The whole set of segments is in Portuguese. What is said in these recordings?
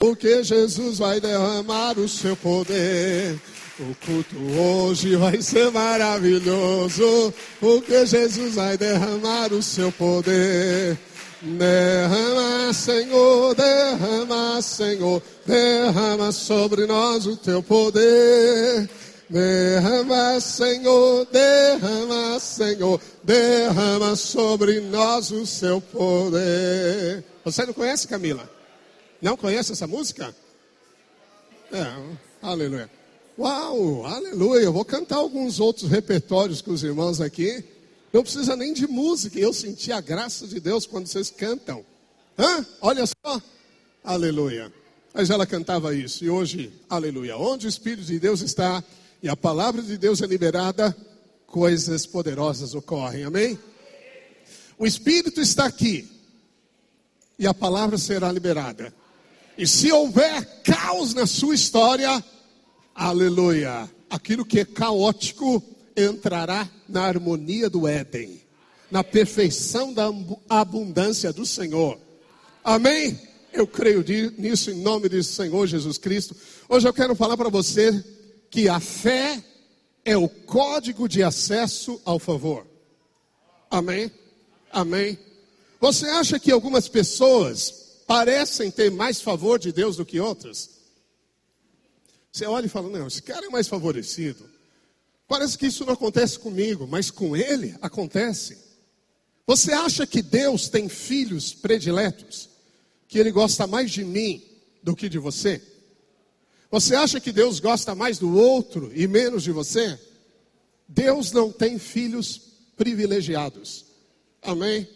Porque Jesus vai derramar o seu poder. O culto hoje vai ser maravilhoso. Porque Jesus vai derramar o seu poder. Derrama, Senhor, derrama, Senhor, derrama sobre nós o teu poder. Derrama, Senhor, derrama, Senhor, derrama sobre nós o seu poder. Você não conhece, Camila? Não conhece essa música? É, aleluia. Uau, aleluia. Eu vou cantar alguns outros repertórios com os irmãos aqui. Não precisa nem de música. Eu senti a graça de Deus quando vocês cantam. Hã? Olha só. Aleluia. Mas ela cantava isso. E hoje, aleluia. Onde o Espírito de Deus está, e a palavra de Deus é liberada, coisas poderosas ocorrem. Amém? O Espírito está aqui e a palavra será liberada. E se houver caos na sua história, aleluia, aquilo que é caótico entrará na harmonia do Éden, na perfeição da abundância do Senhor. Amém? Eu creio nisso em nome do Senhor Jesus Cristo. Hoje eu quero falar para você que a fé é o código de acesso ao favor. Amém? Amém? Você acha que algumas pessoas parecem ter mais favor de Deus do que outras? Você olha e fala: não, esse cara é mais favorecido. Parece que isso não acontece comigo, mas com ele acontece. Você acha que Deus tem filhos prediletos? Que ele gosta mais de mim do que de você? Você acha que Deus gosta mais do outro e menos de você? Deus não tem filhos privilegiados. Amém?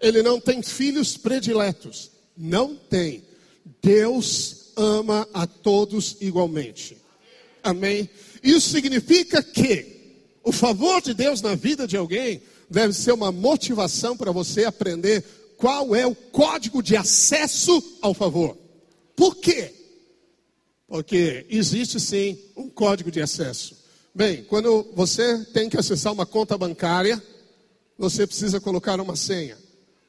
Ele não tem filhos prediletos. Não tem. Deus ama a todos igualmente. Amém? Isso significa que o favor de Deus na vida de alguém deve ser uma motivação para você aprender qual é o código de acesso ao favor. Por quê? Porque existe sim um código de acesso. Bem, quando você tem que acessar uma conta bancária, você precisa colocar uma senha.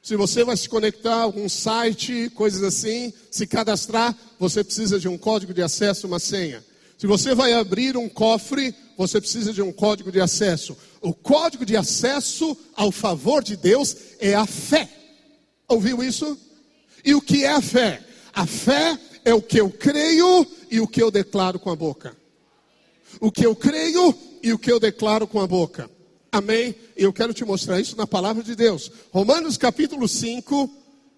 Se você vai se conectar a algum site, coisas assim, se cadastrar, você precisa de um código de acesso, uma senha. Se você vai abrir um cofre, você precisa de um código de acesso. O código de acesso ao favor de Deus é a fé. Ouviu isso? E o que é a fé? A fé é o que eu creio e o que eu declaro com a boca. O que eu creio e o que eu declaro com a boca. Amém? E eu quero te mostrar isso na palavra de Deus. Romanos capítulo 5,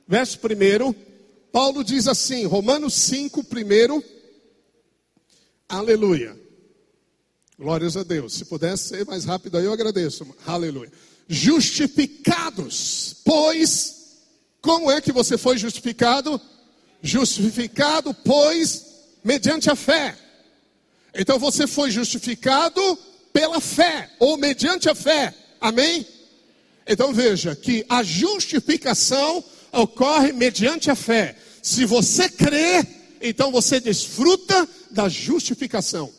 verso 1. Paulo diz assim, Romanos 5, 1. Aleluia. Glórias a Deus. Se pudesse ser mais rápido aí, eu agradeço. Aleluia. Justificados, pois, como é que você foi justificado? Justificado, pois, mediante a fé. Então você foi justificado pela fé, ou mediante a fé. Amém? Então veja que a justificação ocorre mediante a fé. Se você crê, então você desfruta da justificação.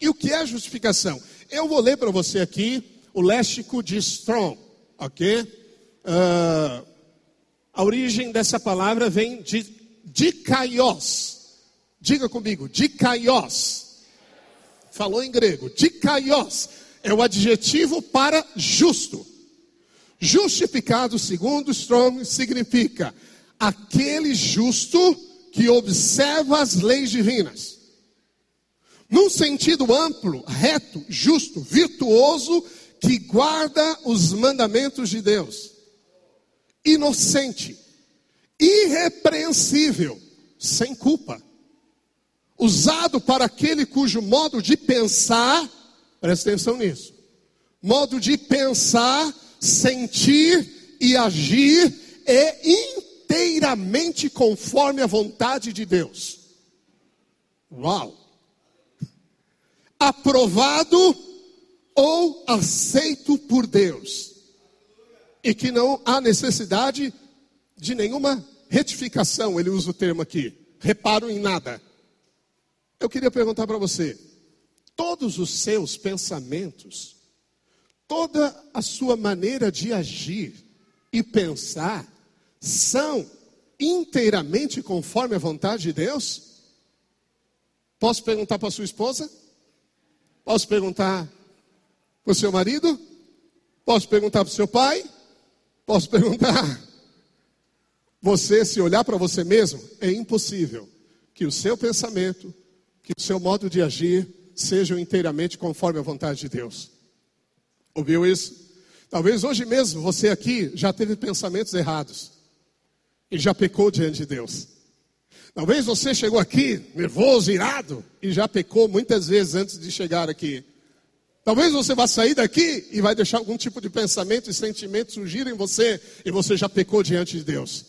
E o que é justificação? Eu vou ler para você aqui o léxico de Strong, ok? Uh, a origem dessa palavra vem de dikaios. Diga comigo, dikaios falou em grego, dikaios, é o adjetivo para justo. Justificado, segundo Strong, significa aquele justo que observa as leis divinas. Num sentido amplo, reto, justo, virtuoso, que guarda os mandamentos de Deus. Inocente, irrepreensível, sem culpa usado para aquele cujo modo de pensar, presta atenção nisso, modo de pensar, sentir e agir é inteiramente conforme a vontade de Deus. Uau! Aprovado ou aceito por Deus. E que não há necessidade de nenhuma retificação, ele usa o termo aqui. Reparo em nada. Eu queria perguntar para você: todos os seus pensamentos, toda a sua maneira de agir e pensar são inteiramente conforme a vontade de Deus? Posso perguntar para sua esposa? Posso perguntar para o seu marido? Posso perguntar para o seu pai? Posso perguntar? Você, se olhar para você mesmo, é impossível que o seu pensamento, que o seu modo de agir sejam inteiramente conforme a vontade de Deus. Ouviu isso? Talvez hoje mesmo você aqui já teve pensamentos errados e já pecou diante de Deus. Talvez você chegou aqui nervoso, irado e já pecou muitas vezes antes de chegar aqui. Talvez você vá sair daqui e vai deixar algum tipo de pensamento e sentimento surgir em você e você já pecou diante de Deus.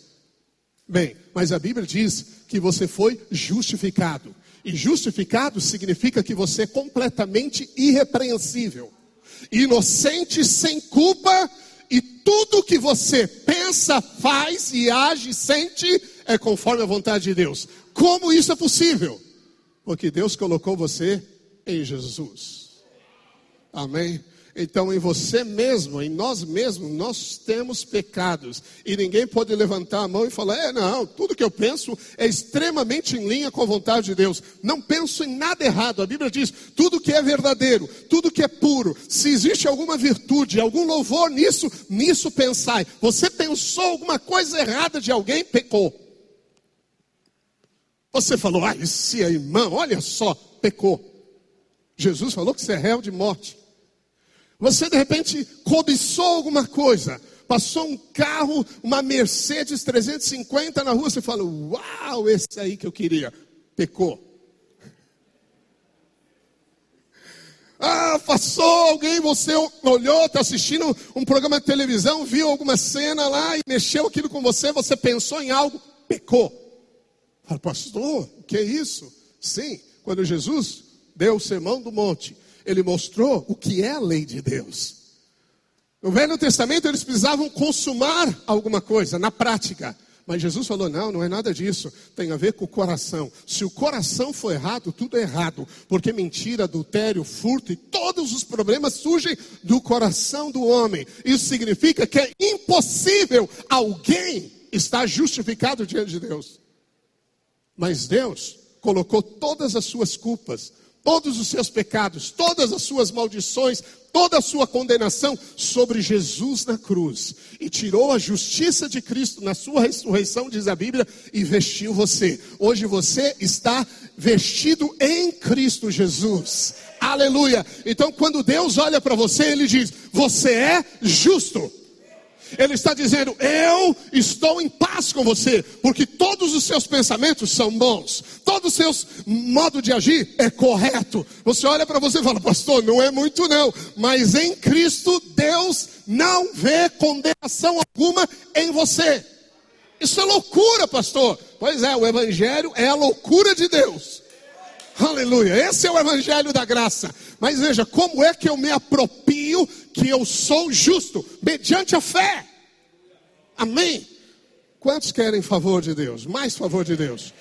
Bem, mas a Bíblia diz que você foi justificado. E justificado significa que você é completamente irrepreensível, inocente, sem culpa, e tudo que você pensa, faz e age, sente, é conforme a vontade de Deus. Como isso é possível? Porque Deus colocou você em Jesus. Amém? Então, em você mesmo, em nós mesmos, nós temos pecados. E ninguém pode levantar a mão e falar: é, não, tudo que eu penso é extremamente em linha com a vontade de Deus. Não penso em nada errado. A Bíblia diz: tudo que é verdadeiro, tudo que é puro, se existe alguma virtude, algum louvor nisso, nisso pensai. Você pensou alguma coisa errada de alguém, pecou. Você falou: ah, esse é irmão, olha só, pecou. Jesus falou que você é réu de morte. Você de repente cobiçou alguma coisa, passou um carro, uma Mercedes 350 na rua, você fala: Uau, esse aí que eu queria. Pecou. Ah, passou alguém, você olhou, está assistindo um programa de televisão, viu alguma cena lá e mexeu aquilo com você, você pensou em algo, pecou. Fala, pastor, o que é isso? Sim, quando Jesus deu o sermão do monte, ele mostrou o que é a lei de Deus. No Velho Testamento eles precisavam consumar alguma coisa na prática. Mas Jesus falou: não, não é nada disso. Tem a ver com o coração. Se o coração for errado, tudo é errado. Porque mentira, adultério, furto e todos os problemas surgem do coração do homem. Isso significa que é impossível alguém estar justificado diante de Deus. Mas Deus colocou todas as suas culpas todos os seus pecados, todas as suas maldições, toda a sua condenação sobre Jesus na cruz. E tirou a justiça de Cristo na sua ressurreição, diz a Bíblia, e vestiu você. Hoje você está vestido em Cristo Jesus. Aleluia. Então, quando Deus olha para você, Ele diz: Você é justo. Ele está dizendo: Eu estou em paz com você, porque todos os seus pensamentos são bons, todos os seus modo de agir é correto. Você olha para você e fala, pastor, não é muito não, mas em Cristo Deus não vê condenação alguma em você. Isso é loucura, pastor. Pois é, o Evangelho é a loucura de Deus. Aleluia. Esse é o evangelho da graça. Mas veja, como é que eu me apropio que eu sou justo? Mediante a fé. Amém. Quantos querem favor de Deus? Mais favor de Deus.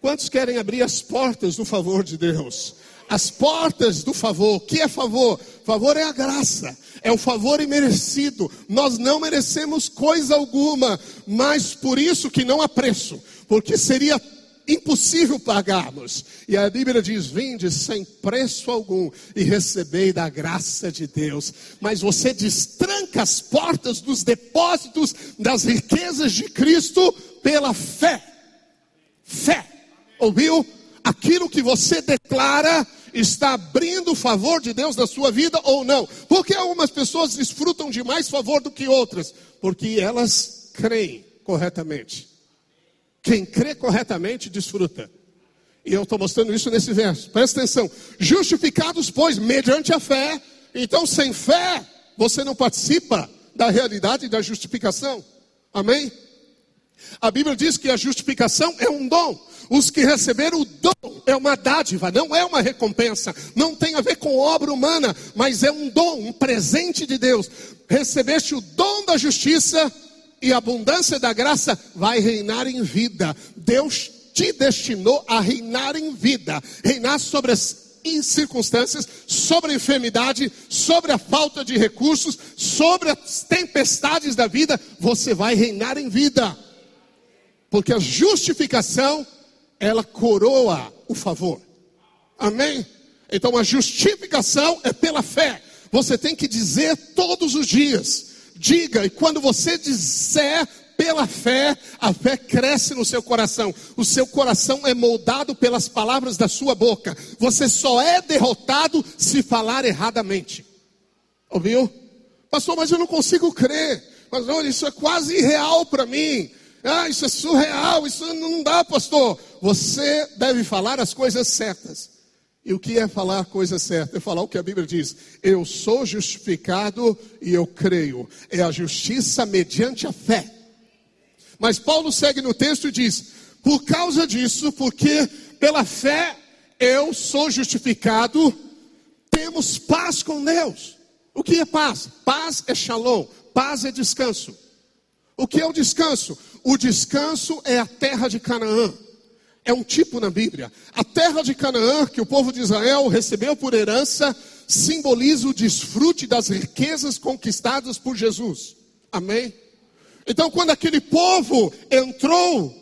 Quantos querem abrir as portas do favor de Deus? As portas do favor. O que é favor? Favor é a graça. É o favor imerecido. Nós não merecemos coisa alguma, mas por isso que não há preço, porque seria impossível pagarmos. E a Bíblia diz: Vinde sem preço algum e recebei da graça de Deus. Mas você destranca as portas dos depósitos das riquezas de Cristo pela fé. Fé. Ouviu? Aquilo que você declara está abrindo o favor de Deus na sua vida ou não. Porque algumas pessoas desfrutam de mais favor do que outras? Porque elas creem corretamente. Quem crê corretamente desfruta. E eu estou mostrando isso nesse verso. Presta atenção. Justificados, pois, mediante a fé. Então, sem fé, você não participa da realidade da justificação. Amém? A Bíblia diz que a justificação é um dom. Os que receberam o dom é uma dádiva, não é uma recompensa. Não tem a ver com obra humana, mas é um dom, um presente de Deus. Recebeste o dom da justiça e abundância da graça vai reinar em vida. Deus te destinou a reinar em vida, reinar sobre as circunstâncias, sobre a enfermidade, sobre a falta de recursos, sobre as tempestades da vida, você vai reinar em vida. Porque a justificação, ela coroa o favor. Amém? Então a justificação é pela fé. Você tem que dizer todos os dias. Diga, e quando você disser pela fé, a fé cresce no seu coração. O seu coração é moldado pelas palavras da sua boca. Você só é derrotado se falar erradamente. Ouviu? Pastor, mas eu não consigo crer. Mas olha, isso é quase irreal para mim. Ah, isso é surreal, isso não dá, pastor. Você deve falar as coisas certas. E o que é falar a coisa certa? É falar o que a Bíblia diz. Eu sou justificado e eu creio. É a justiça mediante a fé. Mas Paulo segue no texto e diz: por causa disso, porque pela fé eu sou justificado, temos paz com Deus. O que é paz? Paz é shalom, paz é descanso. O que é o descanso? O descanso é a terra de Canaã. É um tipo na Bíblia. A terra de Canaã, que o povo de Israel recebeu por herança, simboliza o desfrute das riquezas conquistadas por Jesus. Amém? Então, quando aquele povo entrou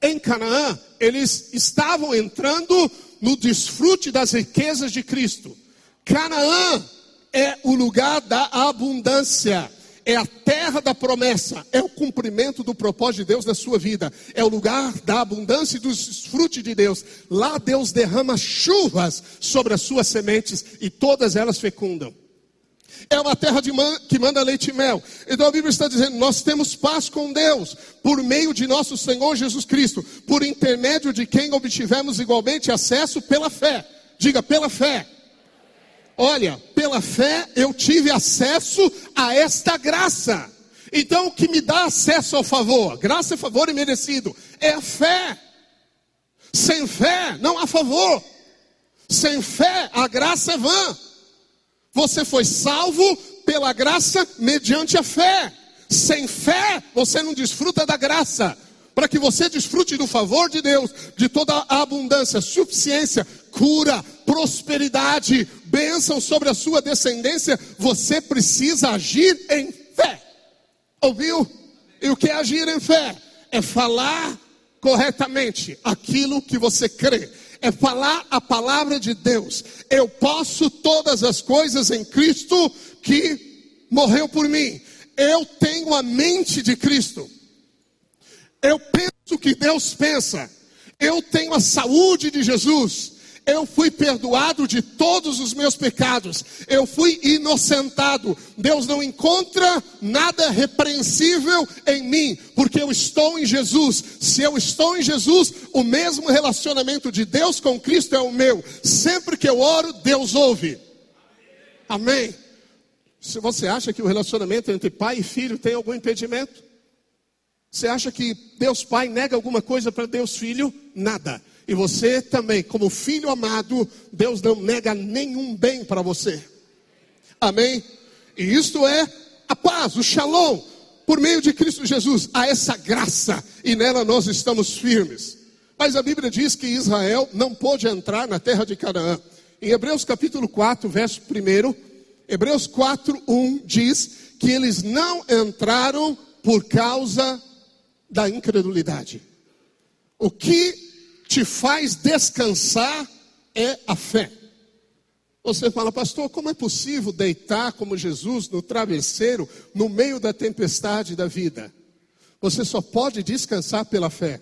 em Canaã, eles estavam entrando no desfrute das riquezas de Cristo. Canaã é o lugar da abundância, é a terra da promessa, é o cumprimento do propósito de Deus na sua vida, é o lugar da abundância e do desfrute de Deus. Lá Deus derrama chuvas sobre as suas sementes e todas elas fecundam. É uma terra man, que manda leite e mel. Então a Bíblia está dizendo: nós temos paz com Deus por meio de nosso Senhor Jesus Cristo, por intermédio de quem obtivemos igualmente acesso pela fé. Diga, pela fé. Olha, pela fé eu tive acesso a esta graça. Então o que me dá acesso ao favor, graça é favor e merecido, é a fé. Sem fé não há favor. Sem fé a graça é vã. Você foi salvo pela graça mediante a fé. Sem fé, você não desfruta da graça. Para que você desfrute do favor de Deus, de toda a abundância, suficiência, cura, prosperidade, bênção sobre a sua descendência, você precisa agir em fé. Ouviu? E o que é agir em fé? É falar corretamente aquilo que você crê é falar a palavra de Deus. Eu posso todas as coisas em Cristo que morreu por mim. Eu tenho a mente de Cristo. Eu penso o que Deus pensa. Eu tenho a saúde de Jesus eu fui perdoado de todos os meus pecados, eu fui inocentado. Deus não encontra nada repreensível em mim, porque eu estou em Jesus. Se eu estou em Jesus, o mesmo relacionamento de Deus com Cristo é o meu. Sempre que eu oro, Deus ouve. Amém. Se você acha que o relacionamento entre pai e filho tem algum impedimento, você acha que Deus Pai nega alguma coisa para Deus Filho? Nada. E você também, como filho amado, Deus não nega nenhum bem para você. Amém? E isto é a paz, o shalom, por meio de Cristo Jesus, a essa graça, e nela nós estamos firmes. Mas a Bíblia diz que Israel não pôde entrar na terra de Canaã. Em Hebreus capítulo 4, verso 1, Hebreus 4, 1 diz que eles não entraram por causa da incredulidade. O que te faz descansar é a fé. Você fala, pastor, como é possível deitar como Jesus no travesseiro no meio da tempestade da vida? Você só pode descansar pela fé.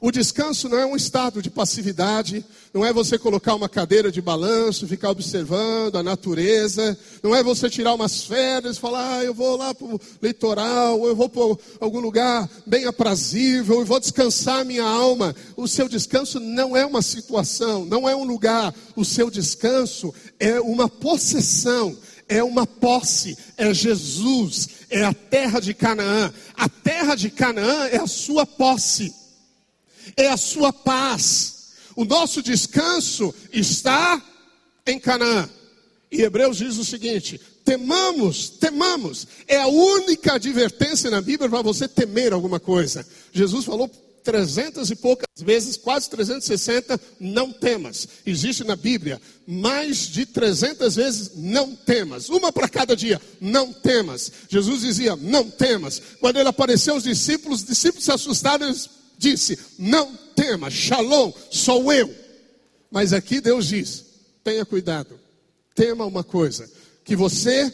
O descanso não é um estado de passividade, não é você colocar uma cadeira de balanço, ficar observando a natureza, não é você tirar umas férias e falar, ah, eu vou lá para o litoral, ou eu vou para algum lugar bem aprazível, e vou descansar minha alma. O seu descanso não é uma situação, não é um lugar, o seu descanso é uma possessão, é uma posse, é Jesus, é a terra de Canaã. A terra de Canaã é a sua posse é a sua paz. O nosso descanso está em Canaã. E Hebreus diz o seguinte: temamos, temamos. É a única advertência na Bíblia para você temer alguma coisa. Jesus falou 300 e poucas vezes, quase 360, não temas. Existe na Bíblia mais de 300 vezes, não temas. Uma para cada dia, não temas. Jesus dizia, não temas. Quando ele apareceu aos discípulos, os discípulos se assustaram e disse, não temas, shalom, sou eu. Mas aqui Deus diz, tenha cuidado, tema uma coisa, que você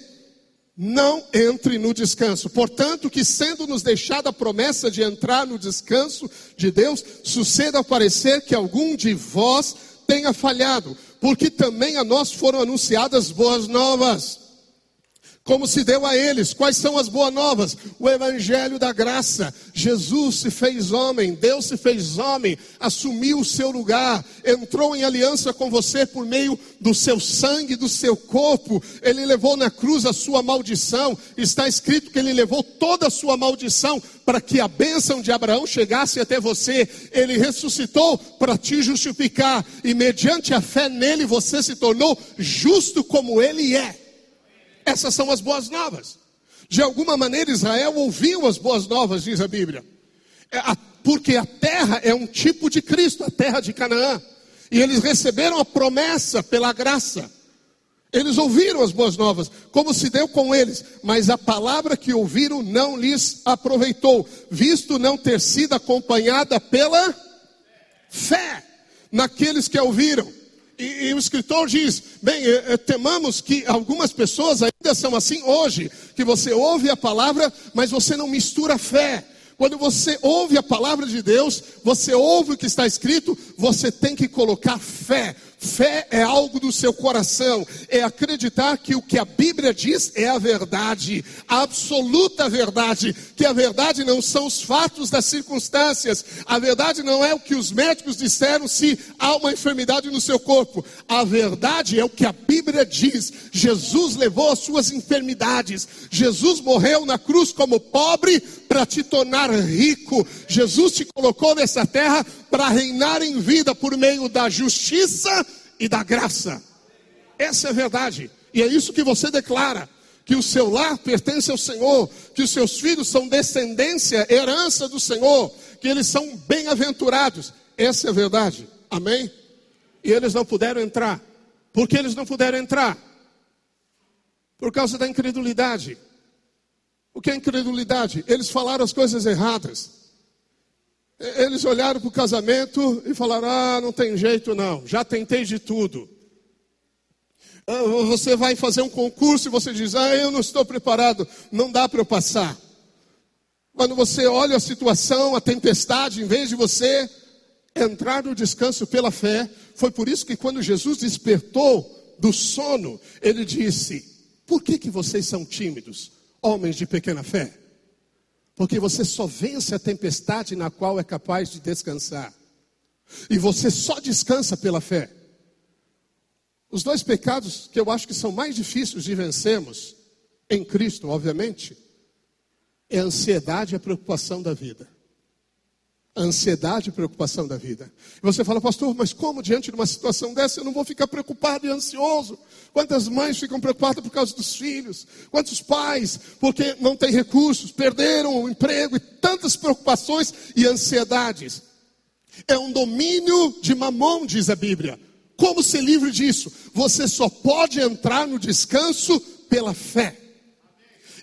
não entre no descanso. Portanto, que sendo nos deixada a promessa de entrar no descanso de Deus, suceda ao parecer que algum de vós tenha falhado, porque também a nós foram anunciadas boas novas como se deu a eles. Quais são as boas novas? O evangelho da graça. Jesus se fez homem, Deus se fez homem, assumiu o seu lugar, entrou em aliança com você por meio do seu sangue, do seu corpo. Ele levou na cruz a sua maldição. Está escrito que ele levou toda a sua maldição para que a bênção de Abraão chegasse até você. Ele ressuscitou para te justificar e mediante a fé nele você se tornou justo como ele é. Essas são as boas novas. De alguma maneira, Israel ouviu as boas novas, diz a Bíblia. É porque a terra é um tipo de Cristo, a terra de Canaã. E eles receberam a promessa pela graça. Eles ouviram as boas novas, como se deu com eles, mas a palavra que ouviram não lhes aproveitou, visto não ter sido acompanhada pela fé naqueles que a ouviram. E, e, o escritor diz: bem, é, temamos que algumas pessoas ainda são assim hoje, que você ouve a palavra, mas você não mistura fé. Quando você ouve a palavra de Deus, você ouve o que está escrito, você tem que colocar fé. Fé é algo do seu coração, é acreditar que o que a Bíblia diz é a verdade, a absoluta verdade, que a verdade não são os fatos das circunstâncias, a verdade não é o que os médicos disseram se há uma enfermidade no seu corpo, a verdade é o que a Bíblia diz. Jesus levou as suas enfermidades, Jesus morreu na cruz como pobre para te tornar rico, Jesus te colocou nessa terra para reinar em vida por meio da justiça e da graça. Essa é a verdade. E é isso que você declara: que o seu lar pertence ao Senhor, que os seus filhos são descendência, herança do Senhor, que eles são bem-aventurados. Essa é a verdade. Amém? E eles não puderam entrar. Por que eles não puderam entrar? Por causa da incredulidade. O que é incredulidade? Eles falaram as coisas erradas. Eles olharam para o casamento e falaram: Ah, não tem jeito não, já tentei de tudo. Ah, você vai fazer um concurso e você diz: Ah, eu não estou preparado, não dá para eu passar. Quando você olha a situação, a tempestade, em vez de você entrar no descanso pela fé, foi por isso que quando Jesus despertou do sono, ele disse: Por que, que vocês são tímidos, homens de pequena fé? Porque você só vence a tempestade na qual é capaz de descansar. E você só descansa pela fé. Os dois pecados que eu acho que são mais difíceis de vencermos, em Cristo, obviamente, é a ansiedade e a preocupação da vida. A ansiedade e preocupação da vida. E você fala, pastor, mas como diante de uma situação dessa eu não vou ficar preocupado e ansioso? Quantas mães ficam preocupadas por causa dos filhos? Quantos pais, porque não têm recursos, perderam o emprego e tantas preocupações e ansiedades? É um domínio de mamão, diz a Bíblia. Como ser livre disso? Você só pode entrar no descanso pela fé.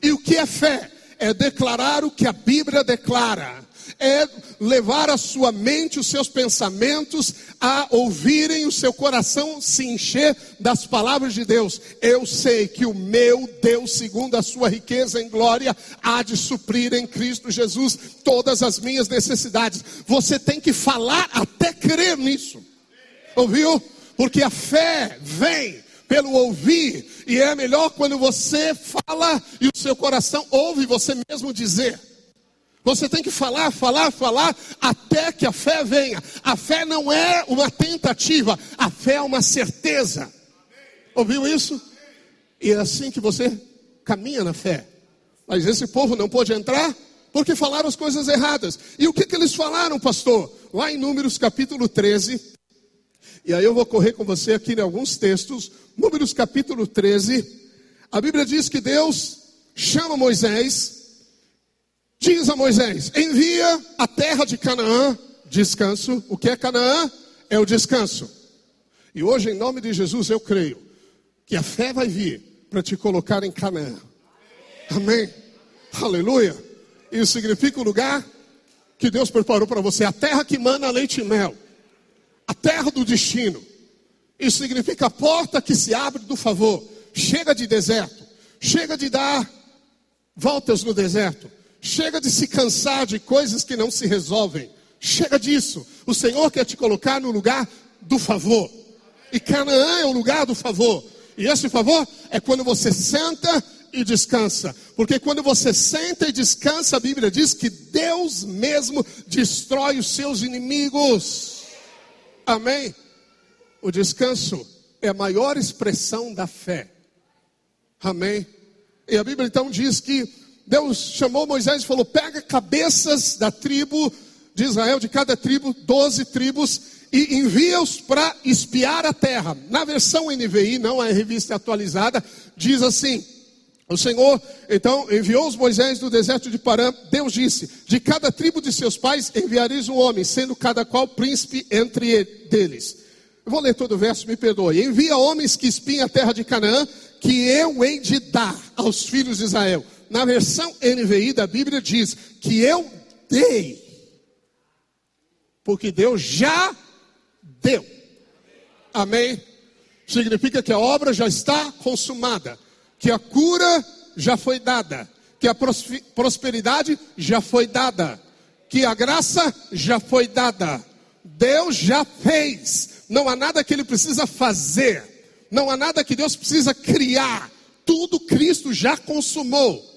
E o que é fé? É declarar o que a Bíblia declara é levar a sua mente, os seus pensamentos a ouvirem o seu coração se encher das palavras de Deus. Eu sei que o meu Deus, segundo a sua riqueza em glória, há de suprir em Cristo Jesus todas as minhas necessidades. Você tem que falar até crer nisso. Ouviu? Porque a fé vem pelo ouvir, e é melhor quando você fala e o seu coração ouve você mesmo dizer. Você tem que falar, falar, falar, até que a fé venha. A fé não é uma tentativa, a fé é uma certeza. Ouviu isso? E é assim que você caminha na fé. Mas esse povo não pôde entrar porque falaram as coisas erradas. E o que, que eles falaram, pastor? Lá em Números capítulo 13. E aí eu vou correr com você aqui em alguns textos. Números capítulo 13. A Bíblia diz que Deus chama Moisés diz a Moisés: envia a terra de Canaã, descanso. O que é Canaã? É o descanso. E hoje, em nome de Jesus, eu creio que a fé vai vir para te colocar em Canaã. Amém. Aleluia. Isso significa o lugar que Deus preparou para você, a terra que mana leite e mel, a terra do destino. Isso significa a porta que se abre do favor. Chega de deserto, chega de dar voltas no deserto, chega de se cansar de coisas que não se resolvem. Chega disso. O Senhor quer te colocar no lugar do favor. E Canaã é o lugar do favor. E esse favor é quando você senta e descansa. Porque quando você senta e descansa, a Bíblia diz que Deus mesmo destrói os seus inimigos. Amém? O descanso é a maior expressão da fé. Amém? E a Bíblia então diz que Deus chamou Moisés e falou: pega cabeças da tribo de Israel, de cada tribo, doze tribos, e envia-os para espiar a terra. Na versão NVI, não é revista atualizada, diz assim: o Senhor então enviou os Moisés do deserto de Parã. Deus disse: De cada tribo de seus pais enviareis um homem, sendo cada qual príncipe entre deles. Eu vou ler todo o verso, me perdoe. Envia homens que espiem a terra de Canaã, que eu hei de dar aos filhos de Israel. Na versão NVI da Bíblia diz que eu dei, porque Deus já deu. Amém? Significa que a obra já está consumada que a cura já foi dada, que a prosperidade já foi dada, que a graça já foi dada. Deus já fez. Não há nada que ele precisa fazer. Não há nada que Deus precisa criar. Tudo Cristo já consumou.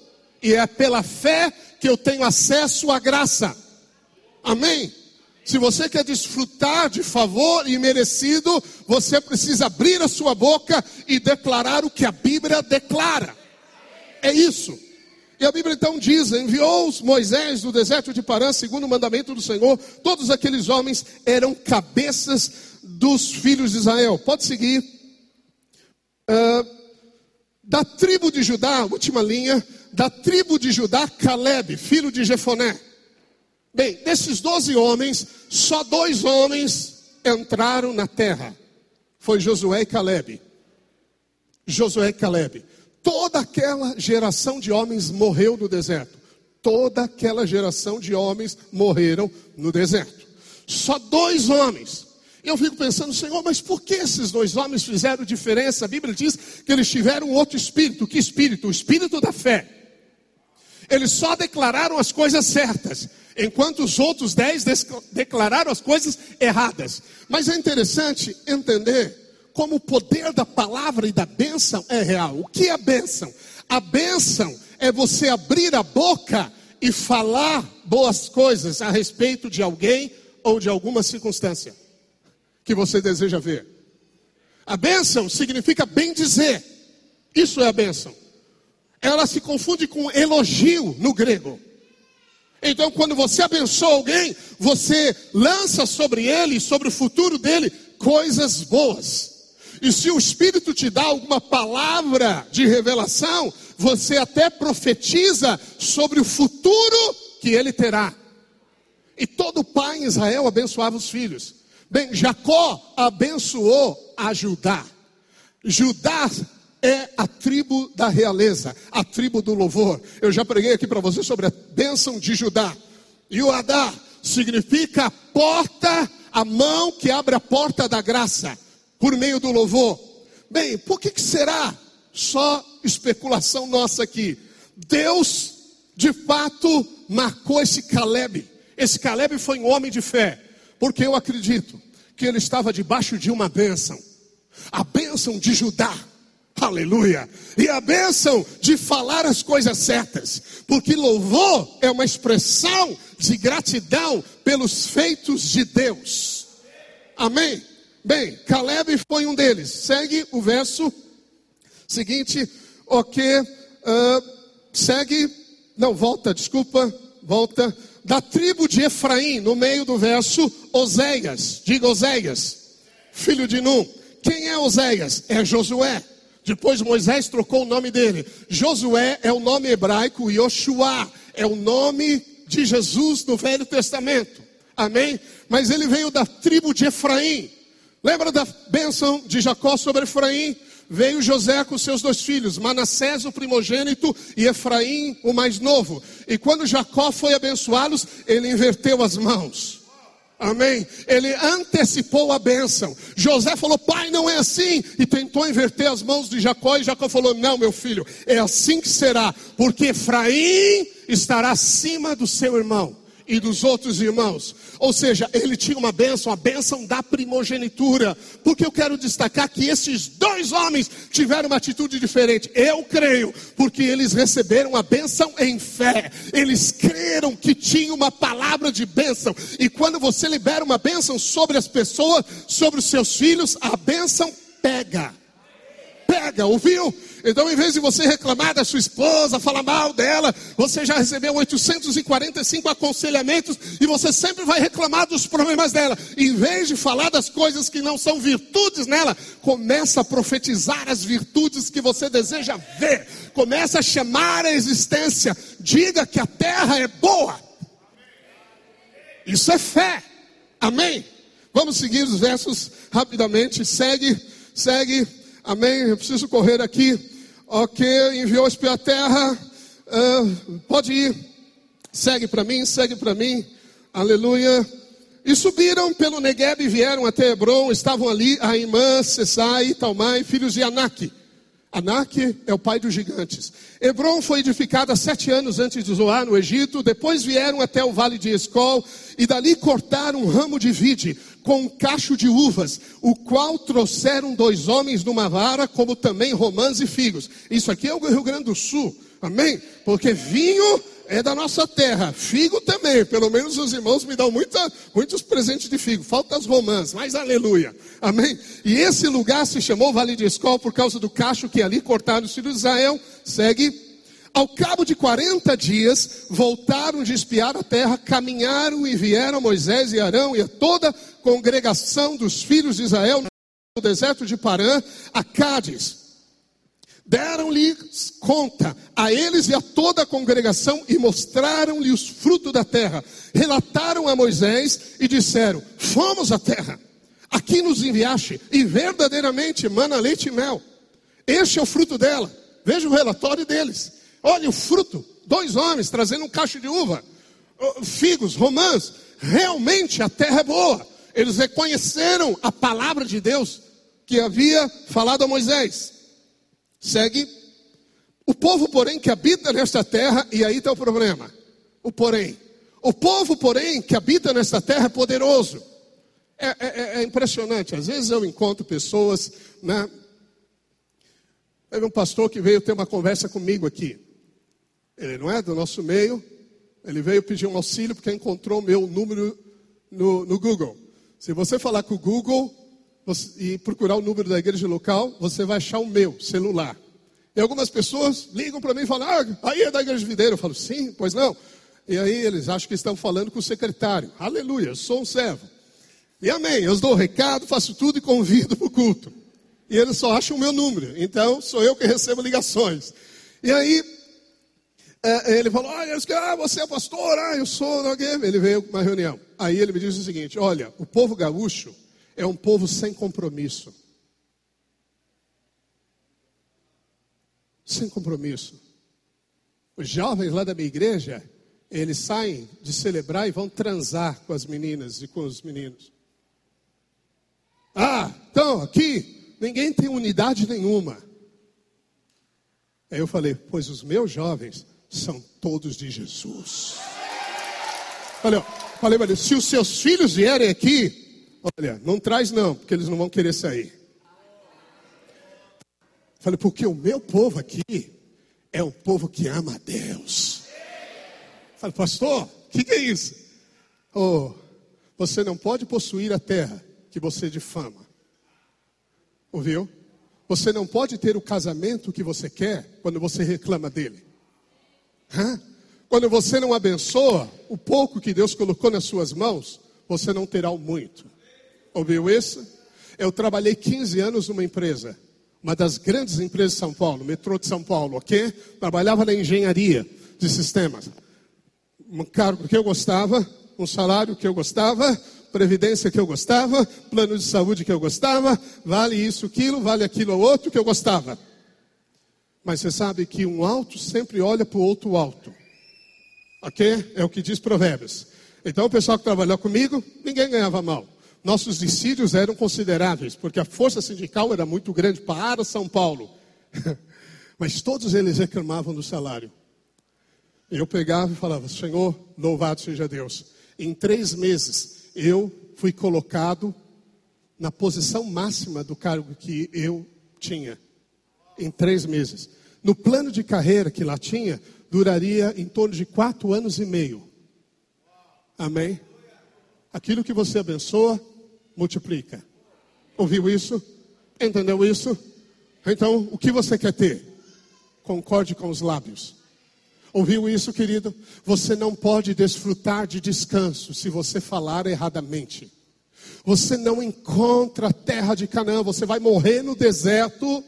E é pela fé que eu tenho acesso à graça. Amém? Se você quer desfrutar de favor imerecido, você precisa abrir a sua boca e declarar o que a Bíblia declara. É isso. E a Bíblia então diz: enviou Moisés do deserto de Parã, segundo o mandamento do Senhor. Todos aqueles homens eram cabeças dos filhos de Israel. Pode seguir. Uh, da tribo de Judá, última linha, da tribo de Judá, Caleb, filho de Jefoné. Bem, desses doze homens, só dois homens entraram na terra. Foi Josué e Caleb. Josué e Caleb. Toda aquela geração de homens morreu no deserto. Toda aquela geração de homens morreram no deserto. Só dois homens. Eu fico pensando, Senhor, mas por que esses dois homens fizeram diferença? A Bíblia diz que eles tiveram outro espírito. Que espírito? O espírito da fé. Eles só declararam as coisas certas enquanto os outros dez declararam as coisas erradas. Mas é interessante entender como o poder da palavra e da bênção é real. O que é bênção? A bênção é você abrir a boca e falar boas coisas a respeito de alguém ou de alguma circunstância que você deseja ver. A bênção significa bem dizer. Isso é a bênção. Ela se confunde com elogio no grego. Então, quando você abençoa alguém, você lança sobre ele, sobre o futuro dele, coisas boas. E se o Espírito te dá alguma palavra de revelação, você até profetiza sobre o futuro que ele terá. E todo pai em Israel abençoava os filhos. Bem, Jacó abençoou a Judá. Judá é a tribo da realeza, a tribo do louvor. Eu já preguei aqui para você sobre a bênção de Judá. E o Adá significa a porta, a mão que abre a porta da graça, por meio do louvor. Bem, por que, que será? Só especulação nossa aqui. Deus, de fato, marcou esse Caleb. Esse Caleb foi um homem de fé, porque eu acredito que ele estava debaixo de uma bênção a bênção de Judá Aleluia. E a bênção de falar as coisas certas, porque louvor é uma expressão de gratidão pelos feitos de Deus. Amém? Bem, Caleb foi um deles. Segue o verso seguinte, ok. Uh, segue, não, volta, desculpa, volta. Da tribo de Efraim, no meio do verso, Oséias, diga Oséias, filho de Num. Quem é Oséias? É Josué. Depois Moisés trocou o nome dele. Josué é o nome hebraico, Yoshua é o nome de Jesus no Velho Testamento. Amém? Mas ele veio da tribo de Efraim. Lembra da bênção de Jacó sobre Efraim? Veio José com seus dois filhos, Manassés, o primogênito, e Efraim, o mais novo. E quando Jacó foi abençoá-los, ele inverteu as mãos. Amém? Ele antecipou a bênção. José falou: Pai, não é assim. E tentou inverter as mãos de Jacó. E Jacó falou: Não, meu filho, é assim que será. Porque Efraim estará acima do seu irmão e dos outros irmãos. Ou seja, ele tinha uma bênção, a bênção da primogenitura. Porque eu quero destacar que esses dois homens tiveram uma atitude diferente. Eu creio, porque eles receberam a bênção em fé. Eles creram que tinha uma palavra de bênção. E quando você libera uma bênção sobre as pessoas, sobre os seus filhos, a bênção pega. Pega, ouviu? Então, em vez de você reclamar da sua esposa, falar mal dela, você já recebeu 845 aconselhamentos e você sempre vai reclamar dos problemas dela. Em vez de falar das coisas que não são virtudes nela, começa a profetizar as virtudes que você deseja ver. Começa a chamar a existência. Diga que a terra é boa. Isso é fé. Amém? Vamos seguir os versos rapidamente. Segue, segue. Amém? Eu preciso correr aqui. Ok, enviou para a terra. Uh, pode ir. Segue para mim, segue para mim. Aleluia. E subiram pelo Negueb e vieram até Hebron. Estavam ali Aimã, Sesai, Talmai, filhos de Anak. Anak é o pai dos gigantes. Hebron foi edificada sete anos antes de Zoar, no Egito. Depois vieram até o vale de Escol e dali cortaram um ramo de vide com um cacho de uvas, o qual trouxeram dois homens numa vara, como também romãs e figos. Isso aqui é o Rio Grande do Sul, amém? Porque vinho é da nossa terra, figo também. Pelo menos os irmãos me dão muita, muitos presentes de figo. Falta as romãs, mas aleluia, amém? E esse lugar se chamou Vale de Escol por causa do cacho que ali cortaram os filhos de Israel. Segue. Ao cabo de 40 dias, voltaram de espiar a terra, caminharam e vieram Moisés e Arão e a toda a congregação dos filhos de Israel no deserto de Parã, a Cádiz. Deram-lhes conta a eles e a toda a congregação e mostraram-lhe os frutos da terra. Relataram a Moisés e disseram: Fomos à terra, aqui nos enviaste, e verdadeiramente mana leite e mel. Este é o fruto dela. Veja o relatório deles. Olha o fruto, dois homens trazendo um cacho de uva, figos, romãs. Realmente a terra é boa. Eles reconheceram a palavra de Deus que havia falado a Moisés. Segue. O povo, porém, que habita nesta terra, e aí está o problema. O porém. O povo, porém, que habita nesta terra é poderoso. É, é, é, é impressionante. Às vezes eu encontro pessoas, né? Teve um pastor que veio ter uma conversa comigo aqui. Ele não é do nosso meio. Ele veio pedir um auxílio porque encontrou meu número no, no Google. Se você falar com o Google você, e procurar o número da igreja local, você vai achar o meu celular. E algumas pessoas ligam para mim e falam: Ah, aí é da igreja videira. Eu falo: Sim, pois não. E aí eles acham que estão falando com o secretário. Aleluia, eu sou um servo. E amém, eu dou o recado, faço tudo e convido para o culto. E eles só acham o meu número. Então sou eu que recebo ligações. E aí ele falou: Olha, ah, você é pastor, ah, eu sou. Ele veio para uma reunião. Aí ele me disse o seguinte: Olha, o povo gaúcho é um povo sem compromisso. Sem compromisso. Os jovens lá da minha igreja, eles saem de celebrar e vão transar com as meninas e com os meninos. Ah, então aqui ninguém tem unidade nenhuma. Aí eu falei: Pois os meus jovens são todos de Jesus. Olha, falei, olha, se os seus filhos vierem aqui, olha, não traz não, porque eles não vão querer sair. Falei, porque o meu povo aqui é um povo que ama a Deus. Falei, pastor, o que, que é isso? Oh, você não pode possuir a terra que você difama. Ouviu? Você não pode ter o casamento que você quer quando você reclama dele. Quando você não abençoa o pouco que Deus colocou nas suas mãos, você não terá o muito. Ouviu isso? Eu trabalhei 15 anos numa empresa, uma das grandes empresas de São Paulo, metrô de São Paulo, ok? Trabalhava na engenharia de sistemas. um cargo que eu gostava, um salário que eu gostava, previdência que eu gostava, plano de saúde que eu gostava, vale isso, aquilo, vale aquilo ou outro que eu gostava. Mas você sabe que um alto sempre olha para o outro alto. Ok? É o que diz Provérbios. Então o pessoal que trabalhou comigo, ninguém ganhava mal. Nossos dissídios eram consideráveis, porque a força sindical era muito grande para São Paulo. Mas todos eles reclamavam do salário. Eu pegava e falava: Senhor, louvado seja Deus. Em três meses, eu fui colocado na posição máxima do cargo que eu tinha. Em três meses. No plano de carreira que lá tinha, duraria em torno de quatro anos e meio. Amém? Aquilo que você abençoa, multiplica. Ouviu isso? Entendeu isso? Então, o que você quer ter? Concorde com os lábios. Ouviu isso, querido? Você não pode desfrutar de descanso se você falar erradamente. Você não encontra a terra de Canaã, você vai morrer no deserto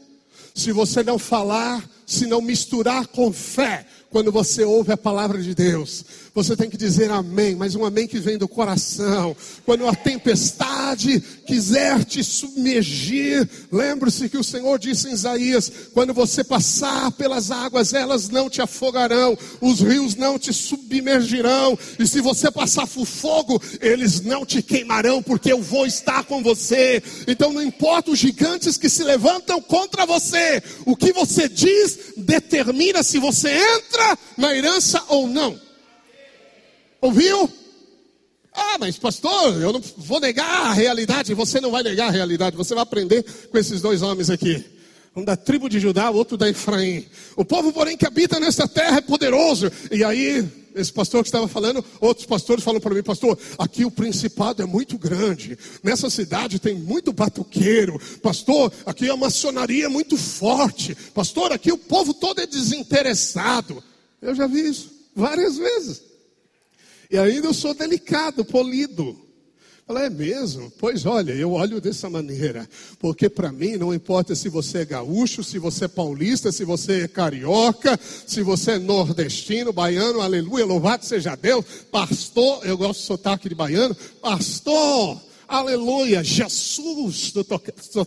se você não falar, se não misturar com fé quando você ouve a palavra de Deus. Você tem que dizer amém, mas um amém que vem do coração. Quando a tempestade quiser te submergir, lembre-se que o Senhor disse em Isaías: quando você passar pelas águas, elas não te afogarão, os rios não te submergirão, e se você passar por fogo, eles não te queimarão, porque eu vou estar com você. Então não importa os gigantes que se levantam contra você, o que você diz determina se você entra na herança ou não. Ouviu? Ah, mas pastor, eu não vou negar a realidade. Você não vai negar a realidade. Você vai aprender com esses dois homens aqui. Um da tribo de Judá, o outro da Efraim. O povo, porém, que habita nesta terra é poderoso. E aí, esse pastor que estava falando, outros pastores falam para mim, pastor, aqui o principado é muito grande. Nessa cidade tem muito batuqueiro. Pastor, aqui a maçonaria é muito forte. Pastor, aqui o povo todo é desinteressado. Eu já vi isso várias vezes. E ainda eu sou delicado, polido. Ela é mesmo? Pois olha, eu olho dessa maneira, porque para mim não importa se você é gaúcho, se você é paulista, se você é carioca, se você é nordestino, baiano, aleluia, louvado seja Deus, pastor, eu gosto de sotaque de baiano, pastor, aleluia, Jesus, do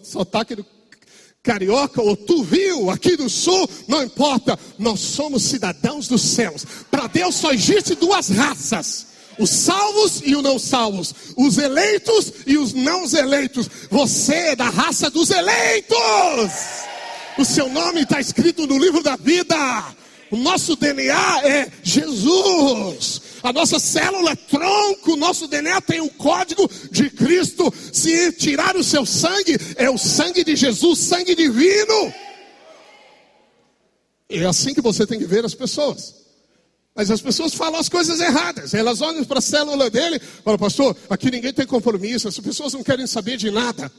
sotaque do carioca ou tu viu aqui do sul, não importa, nós somos cidadãos dos céus. Para Deus só existe duas raças: os salvos e os não salvos, os eleitos e os não eleitos. Você é da raça dos eleitos. O seu nome está escrito no livro da vida. O nosso DNA é Jesus. A nossa célula é tronco, o nosso DNA tem o código de Cristo. Se tirar o seu sangue, é o sangue de Jesus, sangue divino. É assim que você tem que ver as pessoas. Mas as pessoas falam as coisas erradas. Elas olham para a célula dele e falam, pastor, aqui ninguém tem compromisso, as pessoas não querem saber de nada.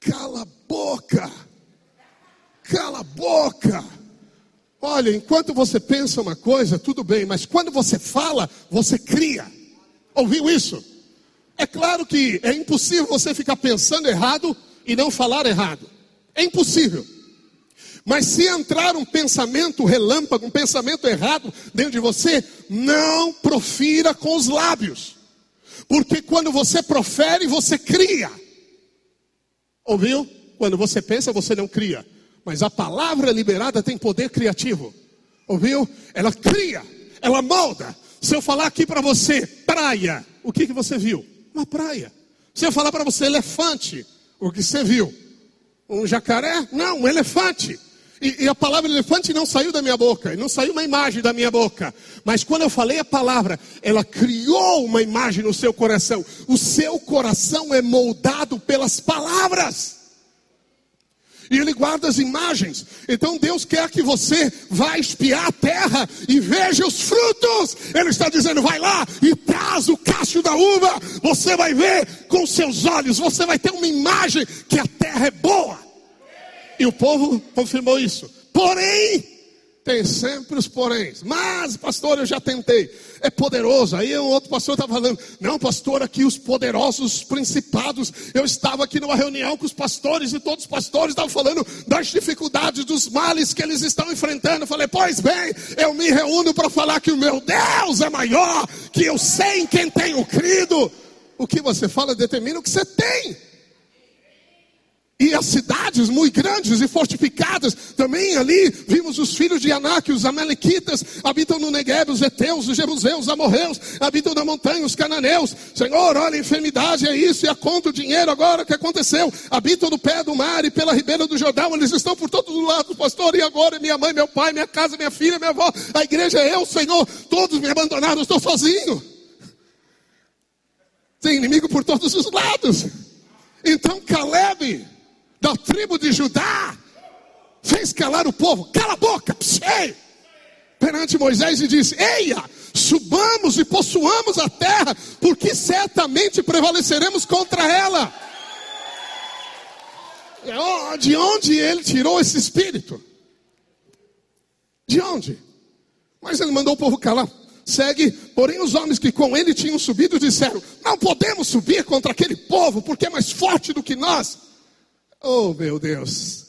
Cala a boca! Cala a boca! Olha, enquanto você pensa uma coisa, tudo bem, mas quando você fala, você cria. Ouviu isso? É claro que é impossível você ficar pensando errado e não falar errado. É impossível. Mas se entrar um pensamento relâmpago, um pensamento errado dentro de você, não profira com os lábios. Porque quando você profere, você cria. Ouviu? Quando você pensa, você não cria. Mas a palavra liberada tem poder criativo. Ouviu? Ela cria, ela molda. Se eu falar aqui para você, praia, o que, que você viu? Uma praia. Se eu falar para você, elefante, o que você viu? Um jacaré? Não, um elefante. E, e, a palavra elefante não saiu da minha boca, não saiu uma imagem da minha boca. Mas quando eu falei a palavra, ela criou uma imagem no seu coração. O seu coração é moldado pelas palavras. E ele guarda as imagens. Então Deus quer que você vá espiar a terra e veja os frutos. Ele está dizendo: vai lá e traz o cacho da uva. Você vai ver com seus olhos, você vai ter uma imagem que a terra é boa. E o povo confirmou isso. Porém, Tem sempre os poréns. Mas, pastor, eu já tentei. É poderoso. Aí um outro pastor estava falando: Não, pastor, aqui os poderosos principados. Eu estava aqui numa reunião com os pastores e todos os pastores estavam falando das dificuldades, dos males que eles estão enfrentando. Eu falei: Pois bem, eu me reúno para falar que o meu Deus é maior, que eu sei em quem tenho crido. O que você fala determina o que você tem e as cidades muito grandes e fortificadas. Também ali vimos os filhos de Anak, os Amalequitas, habitam no Negev, os Eteus, os Jebuseus, os Amorreus, habitam na montanha, os Cananeus. Senhor, olha, a enfermidade é isso, e a conta, o dinheiro agora, o que aconteceu? Habitam no pé do mar e pela ribeira do Jordão, eles estão por todos os lados, pastor, e agora minha mãe, meu pai, minha casa, minha filha, minha avó, a igreja é eu, Senhor, todos me abandonaram, estou sozinho. Tem inimigo por todos os lados. Então Caleb da tribo de Judá, fez calar o povo, cala a boca, psei, perante Moisés e disse: Eia, subamos e possuamos a terra, porque certamente prevaleceremos contra ela. De onde ele tirou esse espírito? De onde? Mas ele mandou o povo calar. Segue, porém os homens que com ele tinham subido disseram: Não podemos subir contra aquele povo, porque é mais forte do que nós. Oh, meu Deus.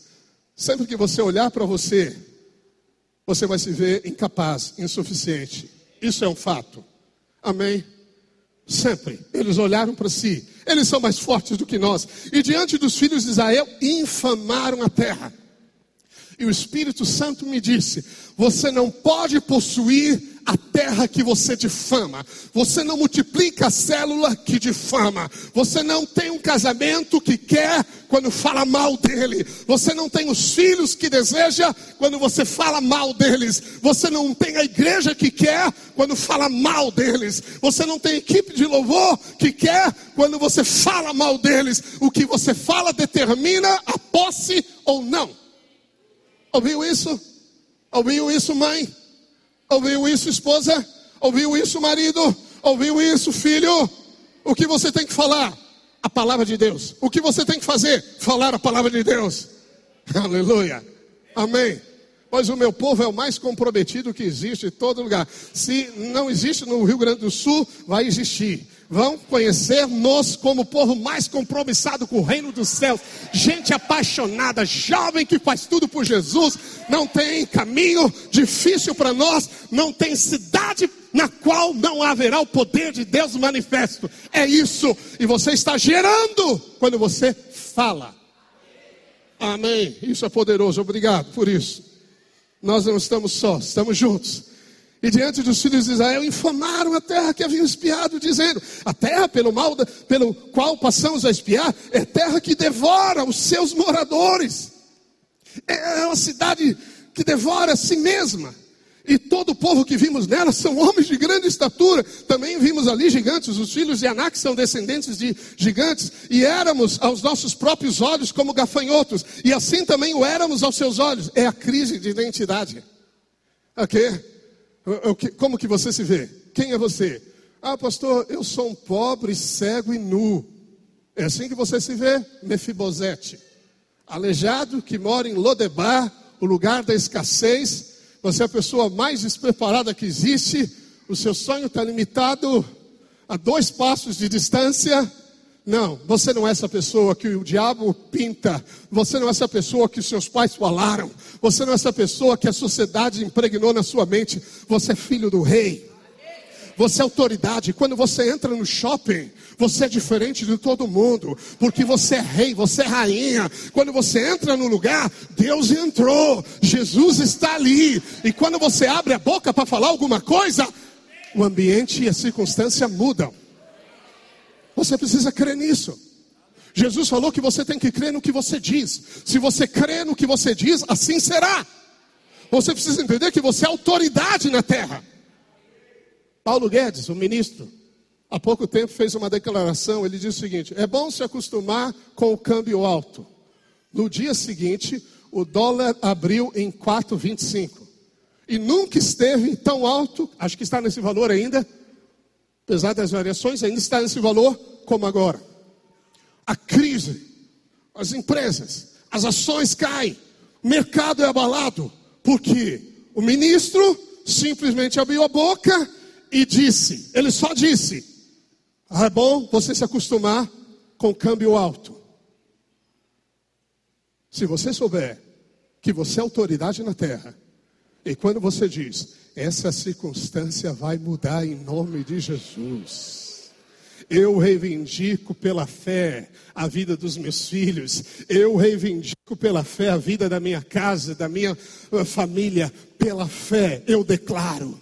Sempre que você olhar para você, você vai se ver incapaz, insuficiente. Isso é um fato. Amém? Sempre. Eles olharam para si. Eles são mais fortes do que nós. E diante dos filhos de Israel, infamaram a terra. E o Espírito Santo me disse: Você não pode possuir a terra que você difama. Você não multiplica a célula que difama. Você não tem um casamento que quer quando fala mal dele. Você não tem os filhos que deseja quando você fala mal deles. Você não tem a igreja que quer quando fala mal deles. Você não tem equipe de louvor que quer quando você fala mal deles. O que você fala determina a posse ou não. Ouviu isso? Ouviu isso, mãe? Ouviu isso, esposa? Ouviu isso, marido? Ouviu isso, filho? O que você tem que falar? A palavra de Deus. O que você tem que fazer? Falar a palavra de Deus. Aleluia. Amém. Pois o meu povo é o mais comprometido que existe em todo lugar. Se não existe no Rio Grande do Sul, vai existir vão conhecer-nos como o povo mais compromissado com o reino dos céus. Gente apaixonada, jovem que faz tudo por Jesus. Não tem caminho difícil para nós, não tem cidade na qual não haverá o poder de Deus manifesto. É isso. E você está gerando quando você fala. Amém. Isso é poderoso. Obrigado por isso. Nós não estamos só, estamos juntos. E diante dos filhos de Israel infamaram a terra que haviam espiado, dizendo: A terra pelo mal pelo qual passamos a espiar é terra que devora os seus moradores. É uma cidade que devora a si mesma. E todo o povo que vimos nela são homens de grande estatura. Também vimos ali gigantes, os filhos de Anak são descendentes de gigantes. E éramos aos nossos próprios olhos como gafanhotos. E assim também o éramos aos seus olhos. É a crise de identidade. Como que você se vê? Quem é você? Ah, pastor, eu sou um pobre, cego e nu. É assim que você se vê? Mefibosete. Aleijado que mora em Lodebar, o lugar da escassez. Você é a pessoa mais despreparada que existe. O seu sonho está limitado a dois passos de distância. Não, você não é essa pessoa que o diabo pinta. Você não é essa pessoa que seus pais falaram. Você não é essa pessoa que a sociedade impregnou na sua mente. Você é filho do rei. Você é autoridade. Quando você entra no shopping, você é diferente de todo mundo, porque você é rei, você é rainha. Quando você entra no lugar, Deus entrou, Jesus está ali. E quando você abre a boca para falar alguma coisa, o ambiente e a circunstância mudam. Você precisa crer nisso. Jesus falou que você tem que crer no que você diz. Se você crê no que você diz, assim será. Você precisa entender que você é autoridade na terra. Paulo Guedes, o ministro, há pouco tempo fez uma declaração. Ele disse o seguinte: é bom se acostumar com o câmbio alto. No dia seguinte, o dólar abriu em 4,25. E nunca esteve tão alto, acho que está nesse valor ainda, apesar das variações, ainda está nesse valor como agora. A crise, as empresas, as ações caem, o mercado é abalado. Por quê? O ministro simplesmente abriu a boca e disse: Ele só disse, ah, é bom você se acostumar com câmbio alto. Se você souber que você é autoridade na terra, e quando você diz, essa circunstância vai mudar em nome de Jesus. Eu reivindico pela fé a vida dos meus filhos. Eu reivindico pela fé a vida da minha casa, da minha uh, família. Pela fé eu declaro.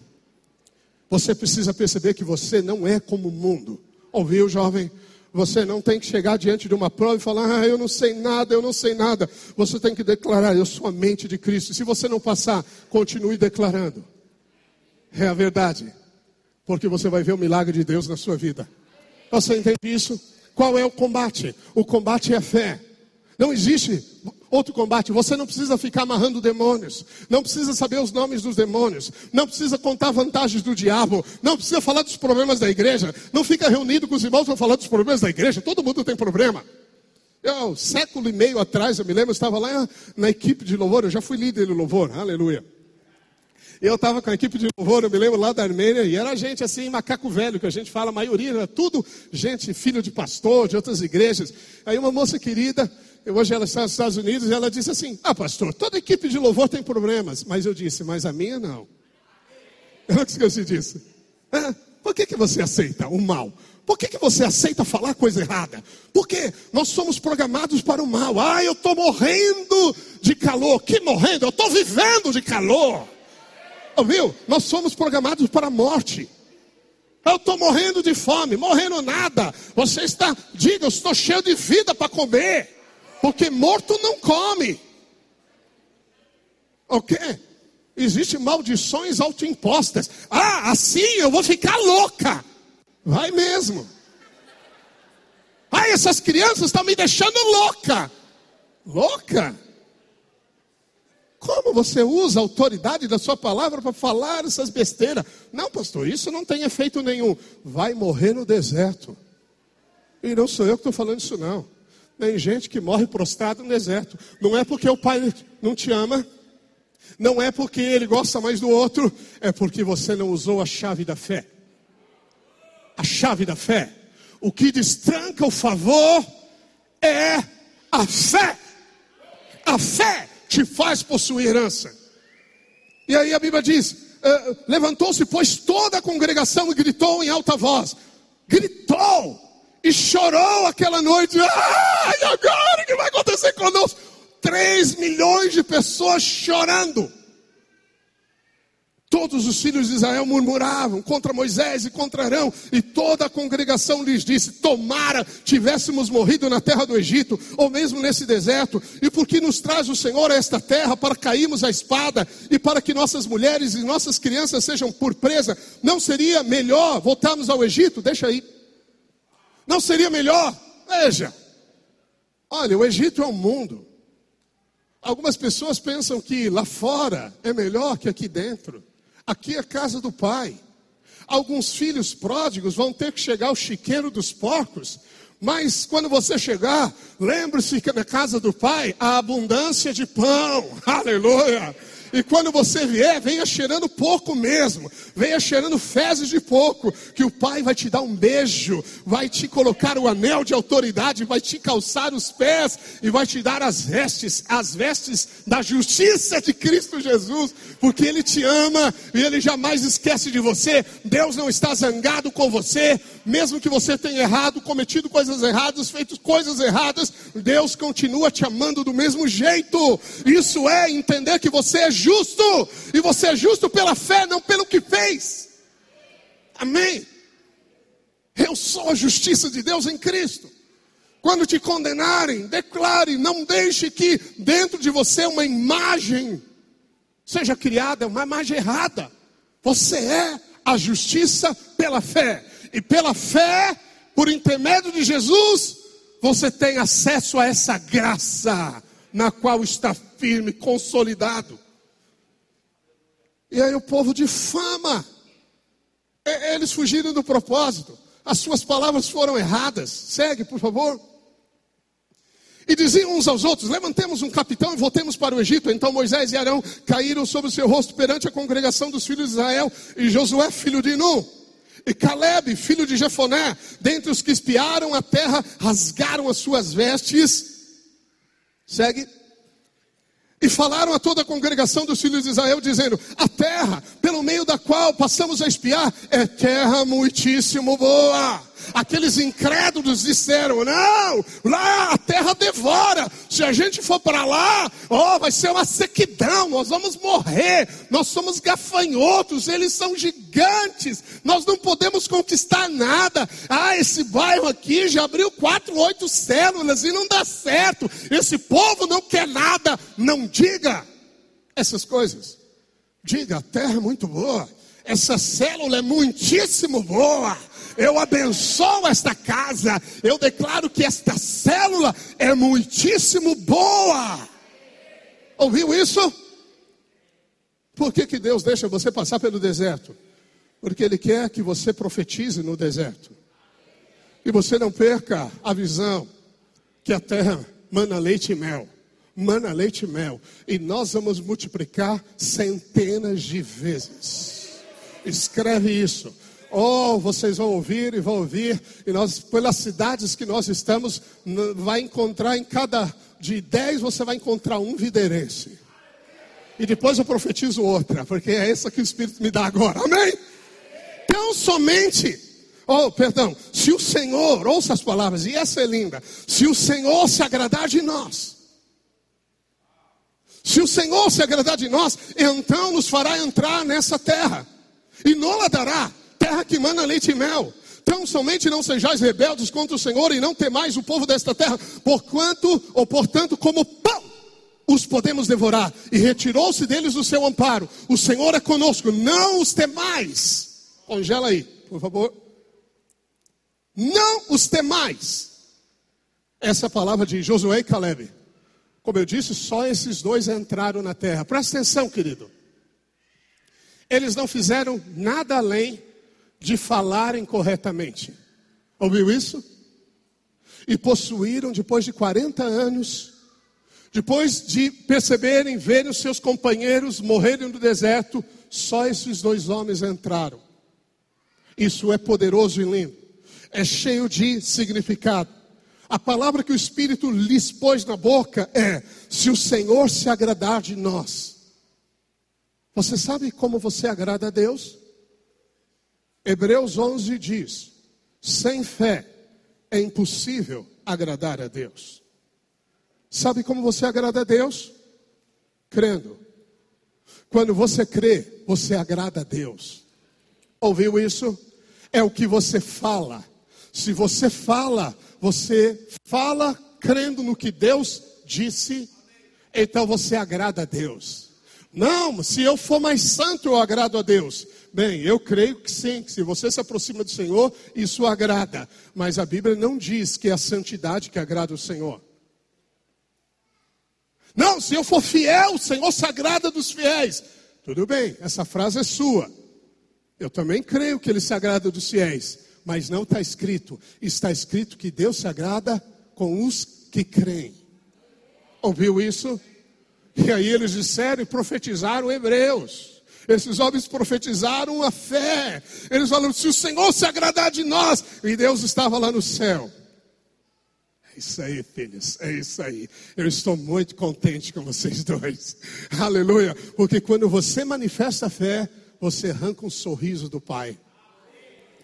Você precisa perceber que você não é como o mundo. Ouviu, jovem? Você não tem que chegar diante de uma prova e falar, ah, eu não sei nada, eu não sei nada. Você tem que declarar, eu sou a mente de Cristo. Se você não passar, continue declarando. É a verdade. Porque você vai ver o milagre de Deus na sua vida. Você entende isso? Qual é o combate? O combate é a fé. Não existe outro combate. Você não precisa ficar amarrando demônios. Não precisa saber os nomes dos demônios. Não precisa contar vantagens do diabo. Não precisa falar dos problemas da igreja. Não fica reunido com os irmãos para falar dos problemas da igreja. Todo mundo tem problema. Eu, século e meio atrás, eu me lembro, eu estava lá na equipe de louvor. Eu já fui líder de louvor. Aleluia. Eu estava com a equipe de louvor, eu me lembro lá da Armênia, e era gente assim, macaco velho, que a gente fala, a maioria era tudo gente, filho de pastor, de outras igrejas. Aí uma moça querida, hoje ela está nos Estados Unidos, e ela disse assim: Ah, pastor, toda equipe de louvor tem problemas. Mas eu disse, mas a minha não. Eu não esqueci disso. Ah, por que, que você aceita o mal? Por que, que você aceita falar coisa errada? Porque nós somos programados para o mal. Ah, eu estou morrendo de calor. Que morrendo? Eu estou vivendo de calor. Ouviu? Nós somos programados para a morte. Eu estou morrendo de fome, morrendo nada. Você está, diga, eu estou cheio de vida para comer. Porque morto não come. Ok? Existem maldições autoimpostas. Ah, assim eu vou ficar louca. Vai mesmo. Ah, essas crianças estão me deixando louca. Louca? Como você usa a autoridade da sua palavra para falar essas besteiras? Não, pastor, isso não tem efeito nenhum. Vai morrer no deserto. E não sou eu que estou falando isso, não. Tem gente que morre prostrado no deserto. Não é porque o pai não te ama, não é porque ele gosta mais do outro, é porque você não usou a chave da fé. A chave da fé. O que destranca o favor é a fé. A fé te faz possuir herança. E aí a Bíblia diz: uh, levantou-se, pois, toda a congregação e gritou em alta voz. Gritou e chorou aquela noite. E agora o que vai acontecer conosco? Três milhões de pessoas chorando. Todos os filhos de Israel murmuravam contra Moisés e contra Arão, e toda a congregação lhes disse: Tomara tivéssemos morrido na terra do Egito, ou mesmo nesse deserto, e porque nos traz o Senhor a esta terra para cairmos a espada, e para que nossas mulheres e nossas crianças sejam por presa, não seria melhor voltarmos ao Egito? Deixa aí. Não seria melhor? Veja. Olha, o Egito é um mundo. Algumas pessoas pensam que lá fora é melhor que aqui dentro. Aqui é a casa do pai. Alguns filhos pródigos vão ter que chegar ao chiqueiro dos porcos. Mas quando você chegar, lembre-se que na casa do pai há abundância de pão. Aleluia! E quando você vier, venha cheirando pouco mesmo. Venha cheirando fezes de pouco. Que o Pai vai te dar um beijo. Vai te colocar o anel de autoridade. Vai te calçar os pés. E vai te dar as vestes. As vestes da justiça de Cristo Jesus. Porque Ele te ama. E Ele jamais esquece de você. Deus não está zangado com você. Mesmo que você tenha errado, cometido coisas erradas, feito coisas erradas. Deus continua te amando do mesmo jeito. Isso é entender que você é justo, e você é justo pela fé, não pelo que fez. Amém. Eu sou a justiça de Deus em Cristo. Quando te condenarem, declare, não deixe que dentro de você uma imagem seja criada, uma imagem errada. Você é a justiça pela fé. E pela fé, por intermédio de Jesus, você tem acesso a essa graça na qual está firme, consolidado. E aí o povo difama. Eles fugiram do propósito. As suas palavras foram erradas. Segue, por favor. E diziam uns aos outros: Levantemos um capitão e voltemos para o Egito. Então Moisés e Arão caíram sobre o seu rosto perante a congregação dos filhos de Israel, e Josué, filho de Nun, e Caleb, filho de Jefoné, dentre os que espiaram a terra, rasgaram as suas vestes. Segue. E falaram a toda a congregação dos filhos de Israel, dizendo: A terra pelo meio da qual passamos a espiar é terra muitíssimo boa Aqueles incrédulos disseram: não, lá a terra devora. Se a gente for para lá, oh, vai ser uma sequidão, nós vamos morrer. Nós somos gafanhotos, eles são gigantes. Nós não podemos conquistar nada. Ah, esse bairro aqui já abriu quatro, oito células e não dá certo. Esse povo não quer nada. Não diga essas coisas. Diga, a terra é muito boa. Essa célula é muitíssimo boa eu abençoo esta casa, eu declaro que esta célula é muitíssimo boa. Ouviu isso? Por que, que Deus deixa você passar pelo deserto? Porque Ele quer que você profetize no deserto. E você não perca a visão que a terra mana leite e mel. Mana leite e mel. E nós vamos multiplicar centenas de vezes. Escreve isso. Oh, vocês vão ouvir e vão ouvir, e nós, pelas cidades que nós estamos, vai encontrar em cada de dez você vai encontrar um videirense. E depois eu profetizo outra, porque é essa que o Espírito me dá agora. Amém? Então somente, oh, perdão, se o Senhor, ouça as palavras, e essa é linda, se o Senhor se agradar de nós, se o Senhor se agradar de nós, então nos fará entrar nessa terra, e não la dará terra que mana leite e mel. Então somente não sejais rebeldes contra o Senhor e não temais o povo desta terra, porquanto ou portanto como pão os podemos devorar. E retirou-se deles o seu amparo. O Senhor é conosco, não os temais. Congela aí, por favor. Não os temais. Essa é palavra de Josué e Caleb. Como eu disse, só esses dois entraram na terra. Presta atenção, querido. Eles não fizeram nada além de falarem corretamente. Ouviu isso? E possuíram, depois de 40 anos, depois de perceberem, verem os seus companheiros morrerem no deserto, só esses dois homens entraram. Isso é poderoso e lindo, é cheio de significado. A palavra que o Espírito lhes pôs na boca é: se o Senhor se agradar de nós. Você sabe como você agrada a Deus? Hebreus 11 diz: sem fé é impossível agradar a Deus. Sabe como você agrada a Deus? Crendo. Quando você crê, você agrada a Deus. Ouviu isso? É o que você fala. Se você fala, você fala crendo no que Deus disse, então você agrada a Deus. Não, se eu for mais santo, eu agrado a Deus. Bem, eu creio que sim, que se você se aproxima do Senhor, isso agrada. Mas a Bíblia não diz que é a santidade que agrada o Senhor. Não, se eu for fiel, o Senhor se agrada dos fiéis. Tudo bem, essa frase é sua. Eu também creio que Ele se agrada dos fiéis. Mas não está escrito. Está escrito que Deus se agrada com os que creem. Ouviu isso? E aí eles disseram e profetizaram hebreus. Esses homens profetizaram a fé. Eles falaram: se o Senhor se agradar de nós, e Deus estava lá no céu. É isso aí, filhos, é isso aí. Eu estou muito contente com vocês dois. Aleluia. Porque quando você manifesta a fé, você arranca um sorriso do Pai.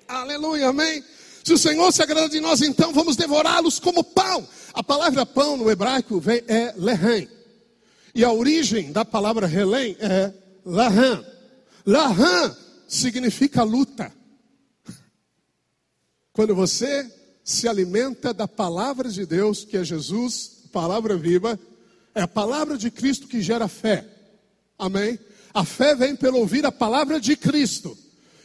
Aleluia, amém. Se o Senhor se agrada de nós, então vamos devorá-los como pão. A palavra pão no hebraico vem, é lehem. E a origem da palavra relém é lahan. Lahan significa luta. Quando você se alimenta da palavra de Deus, que é Jesus, palavra viva, é a palavra de Cristo que gera fé. Amém? A fé vem pelo ouvir a palavra de Cristo.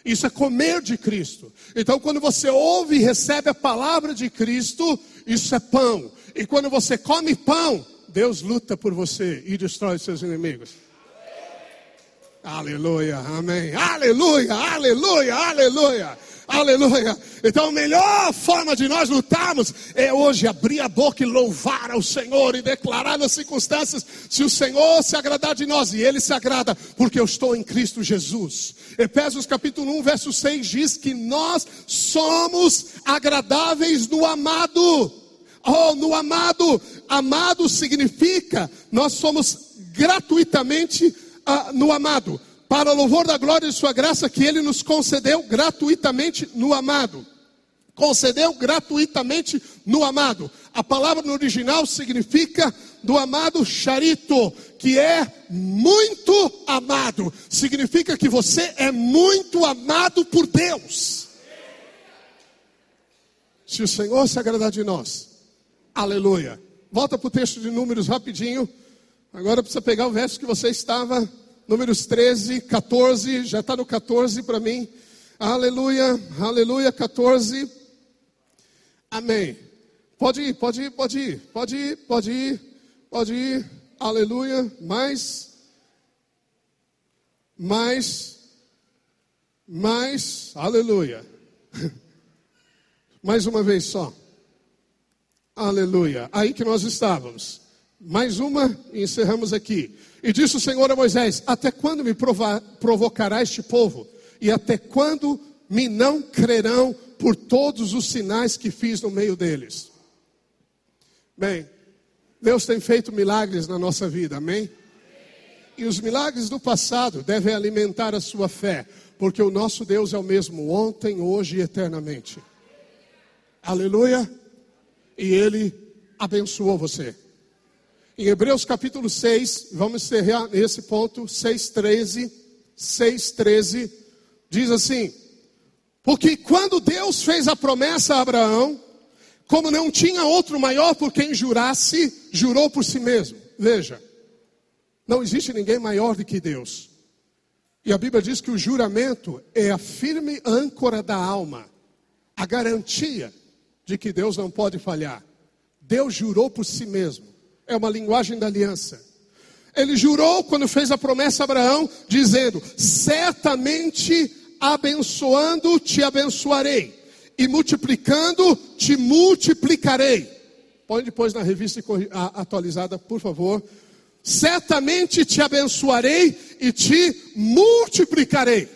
Isso é comer de Cristo. Então, quando você ouve e recebe a palavra de Cristo, isso é pão. E quando você come pão, Deus luta por você e destrói seus inimigos. Aleluia, amém. Aleluia, aleluia, aleluia. Aleluia. Então a melhor forma de nós lutarmos é hoje abrir a boca e louvar ao Senhor e declarar nas circunstâncias se o Senhor se agradar de nós e Ele se agrada porque eu estou em Cristo Jesus. Efésios capítulo 1, verso 6 diz que nós somos agradáveis no amado. Oh, no amado. Amado significa nós somos gratuitamente uh, no amado para o louvor da glória de Sua graça que Ele nos concedeu gratuitamente no amado. Concedeu gratuitamente no amado. A palavra no original significa do amado charito, que é muito amado. Significa que você é muito amado por Deus. Se o Senhor se agradar de nós, aleluia. Volta para o texto de Números rapidinho. Agora precisa pegar o verso que você estava Números 13, 14, já está no 14 para mim. Aleluia, aleluia, 14. Amém. Pode ir, pode ir, pode ir, pode ir, pode ir, pode ir. Aleluia. Mais, mais, mais, aleluia. Mais uma vez só. Aleluia. Aí que nós estávamos. Mais uma e encerramos aqui. E disse o Senhor a Moisés: Até quando me provocará este povo? E até quando me não crerão por todos os sinais que fiz no meio deles? Bem, Deus tem feito milagres na nossa vida, amém? E os milagres do passado devem alimentar a sua fé, porque o nosso Deus é o mesmo ontem, hoje e eternamente. Aleluia! E Ele abençoou você. Em Hebreus capítulo 6, vamos encerrar nesse ponto, 6,13, 6,13, diz assim: Porque quando Deus fez a promessa a Abraão, como não tinha outro maior por quem jurasse, jurou por si mesmo. Veja, não existe ninguém maior do que Deus. E a Bíblia diz que o juramento é a firme âncora da alma, a garantia de que Deus não pode falhar. Deus jurou por si mesmo é uma linguagem da aliança. Ele jurou quando fez a promessa a Abraão, dizendo: Certamente abençoando te abençoarei, e multiplicando te multiplicarei. Põe depois na revista atualizada, por favor. Certamente te abençoarei e te multiplicarei.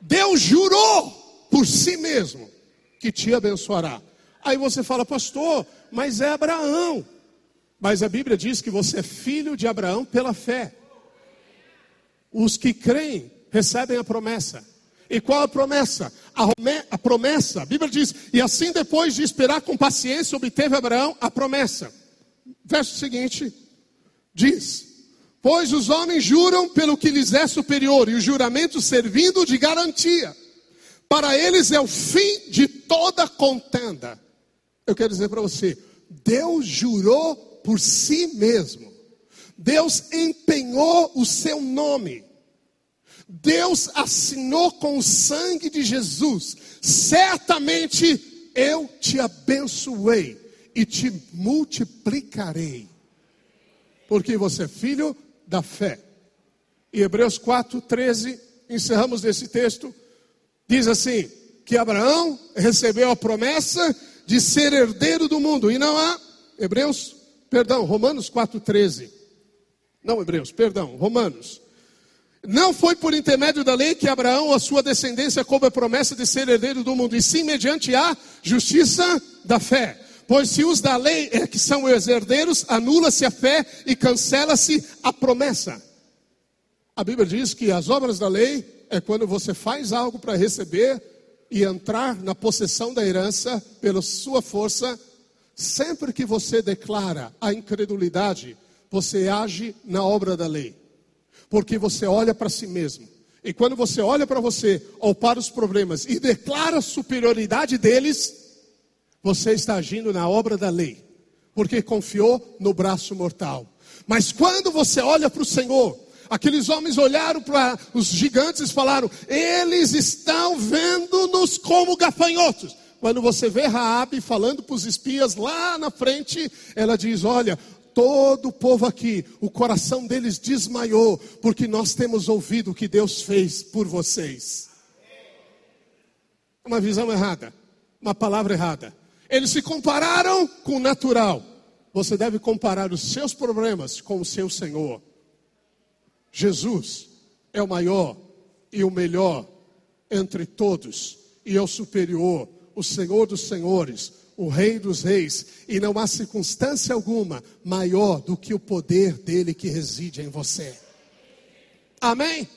Deus jurou por si mesmo que te abençoará. Aí você fala, pastor, mas é Abraão. Mas a Bíblia diz que você é filho de Abraão pela fé. Os que creem recebem a promessa. E qual a promessa? A, promessa, a Bíblia diz, e assim depois de esperar com paciência, obteve Abraão a promessa. Verso seguinte diz: Pois os homens juram pelo que lhes é superior, e o juramento servindo de garantia. Para eles é o fim de toda contenda. Eu quero dizer para você, Deus jurou por si mesmo. Deus empenhou o seu nome. Deus assinou com o sangue de Jesus. Certamente eu te abençoei e te multiplicarei. Porque você é filho da fé. E Hebreus 4, 13, encerramos desse texto, diz assim: que Abraão recebeu a promessa de ser herdeiro do mundo. E não há, Hebreus Perdão, Romanos 4,13. Não, Hebreus, perdão, Romanos. Não foi por intermédio da lei que Abraão, a sua descendência, coube a promessa de ser herdeiro do mundo, e sim mediante a justiça da fé. Pois se os da lei é que são os herdeiros, anula-se a fé e cancela-se a promessa. A Bíblia diz que as obras da lei é quando você faz algo para receber e entrar na possessão da herança pela sua força Sempre que você declara a incredulidade, você age na obra da lei. Porque você olha para si mesmo. E quando você olha para você ou para os problemas e declara a superioridade deles, você está agindo na obra da lei. Porque confiou no braço mortal. Mas quando você olha para o Senhor, aqueles homens olharam para os gigantes e falaram: eles estão vendo-nos como gafanhotos. Quando você vê Raabe falando para os espias lá na frente, ela diz: "Olha, todo o povo aqui, o coração deles desmaiou, porque nós temos ouvido o que Deus fez por vocês." Uma visão errada, uma palavra errada. Eles se compararam com o natural. Você deve comparar os seus problemas com o seu Senhor. Jesus é o maior e o melhor entre todos, e é o superior, o Senhor dos senhores, o Rei dos reis, e não há circunstância alguma maior do que o poder dele que reside em você. Amém?